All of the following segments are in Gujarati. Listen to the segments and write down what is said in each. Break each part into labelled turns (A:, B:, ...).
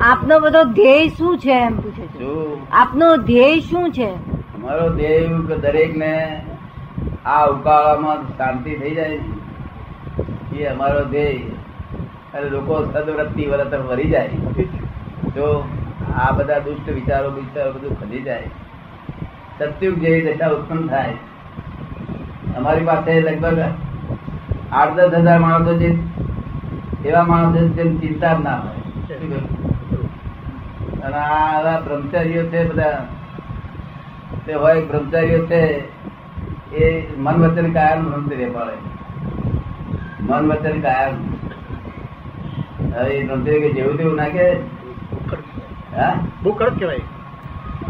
A: આપનો બધો ધ્યેય શું છે એમ પૂછે છે? આપનો ધ્યેય શું છે?
B: અમારો ધ્યેય કે દરેક ને આ ઉકાળામાં શાંતિ થઈ જાય એ અમારો ધ્યેય. અને લોકો સદવૃત્તિ વરત વરી જાય. જો આ બધા દુષ્ટ વિચારો વિચારો બધું ખલી જાય. સત્યુગ જેવી દશા ઉત્પન્ન થાય. અમારી પાસે લગભગ આઠ દસ હજાર માણસો જે એવા માણસ જેમ ચિંતા જ ના હોય. અને આ બ્રહ્મચારીઓ છે બધા તે હોય બ્રહ્મચારીઓ છે એ મન વચન કાયમ બ્રહ્મચર્ય પાડે મન વચન કાયમ. હવે બ્રહ્મચર્ય જેવું તેવું નાખે હા?
C: બહુ કડક કહેવાય.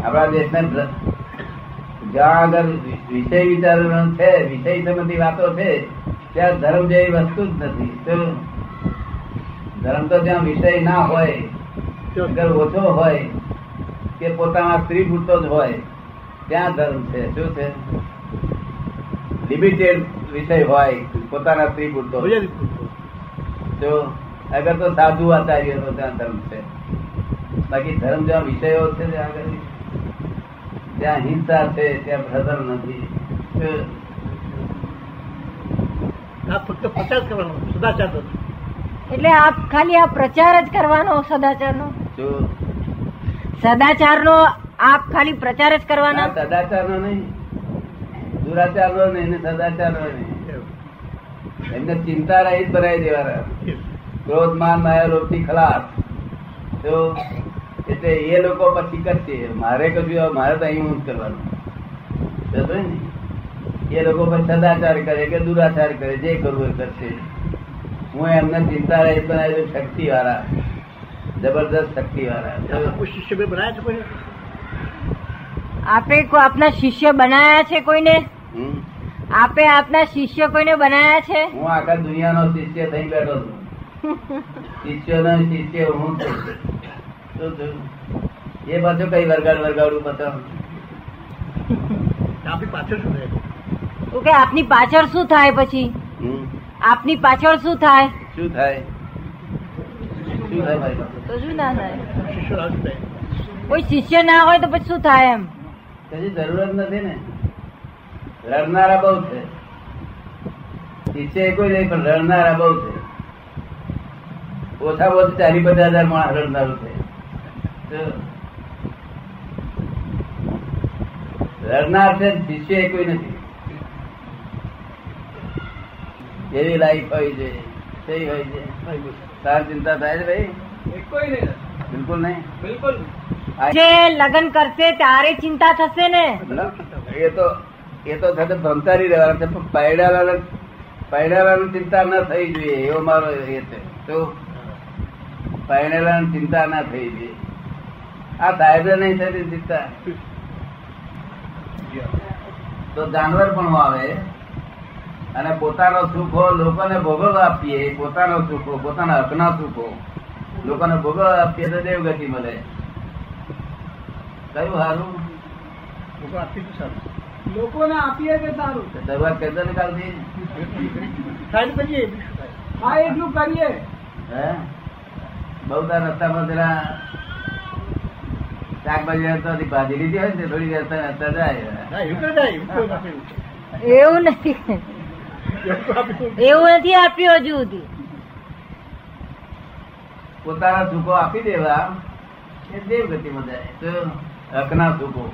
B: આપણા દેશના જ્યાં આગળ વિષય વિચારણ છે વિષય સંબંધી વાતો છે ત્યાં ધર્મ જેવી વસ્તુ જ નથી. તો ધર્મ તો જ્યાં વિષય ના હોય અગર ઓછો હોય કે પોતાના સ્ત્રી પૂરતો જ હોય ત્યાં ધર્મ છે. શું છે? લિમિટેડ વિષય હોય પોતાના સ્ત્રી પૂરતો જો અગર તો સાધુ આચાર્ય તો ત્યાં ધર્મ છે. બાકી ધર્મ જ્યાં વિષયો છે ત્યાં આગળ ત્યાં હિંસા છે ત્યાં ભ્રધર નથી.
C: ફક્ત પચાસ કરવાનો સદાચાર નથી.
A: એટલે આપ ખાલી આ પ્રચાર જ કરવાનો સદાચારનો?
B: જો.
A: સદાચારનો આપ ખાલી પ્રચાર જ કરવાના?
B: સદાચાર નો નહીં. દુરાચાર નો નહીં ને સદાચાર નો નહીં એમને ચિંતા રહી બનાવી દેવાના. ક્રોધ માન માયા લોભથી ખલાસ. તો એટલે એ લોકો પછી કરશે મારે કશું મારે તો અહીં હું જ કરવાનું ને? એ લોકો પછી સદાચાર કરે કે દુરાચાર કરે જે કરવું એ કરશે. હું એમને ચિંતા રહી બનાવી શક્તિ વાળા જબરદસ્ત શક્તિ વાળા
C: કોઈ શિષ્ય બે બનાયા છે કોઈ?
A: આપે આપના શિષ્ય બનાયા છે કોઈને? આપે આપના શિષ્ય કોઈને બનાયા છે?
B: હું આખા દુનિયાનો શિષ્ય થઈ બેઠો છું. શિષ્યનો શિષ્ય હું છું. એ પાછું કઈ વરગાડ વરગાડું પાછળ
C: આપની પાછળ શું
A: થાય? કે આપની પાછળ શું થાય પછી?
B: હમ?
A: આપની પાછળ શું થાય?
B: શું થાય? શું થાય
A: તો શું ના થાય? કોઈ શિષ્ય ના હોય તો પછી શું થાય એમ?
B: પછી જરૂરત નથી ને. રડનારા બહુ છે. શિષ્ય એ કોઈ નહીં પણ રડનારા બહુ છે. ઓછા ઓછા ચારી પચાસ હજાર માણસ રડનારું છે. તો રડનાર છે શિષ્ય કોઈ નથી. એવી લાઈફ હોય છે સહી હોય છે. તાર ચિંતા થાય છે ભાઈ? બિલકુલ નહીં. બિલકુલ
A: જે લગ્ન કરશે ત્યારે ચિંતા થશે ને.
B: એ તો એ તો થશે ભમતારી રહેવાના છે પણ પૈડાવાળા પૈડાવાળાની ચિંતા ના થઈ જોઈએ એવો મારો એ છે. તો પૈડાવાળાની ચિંતા ના થઈ જોઈએ. આ સાહેબ નહીં થતી ચિંતા? તો જાનવર પણ આવે અને પોતાનો સુખો લોકોને ભોગવવા આપીએ પોતાનો સુખો પોતાના હકના સુખો. લોકોને ભોગવવા આપીએ તો દેવગતિ મળે. કયું સારું
C: તો
D: લોકોને આપીએ કે સારું?
B: શરૂઆત કરી દો કાલથી.
C: થાય કરીએ?
D: હા એટલું કરીએ.
B: હે? બહુ તાર રસ્તામાં જરા શાકભાજી રસ્તાથી ભાજી લીધી હોય ને થોડી રસ્તા જાય.
C: એવું
A: નથી
C: એવું
A: નથી આપ્યું હજુ સુધી.
B: પોતાના સુખો આપી દેવા. એ દેવ ગતિમાં જાય હકના સુખો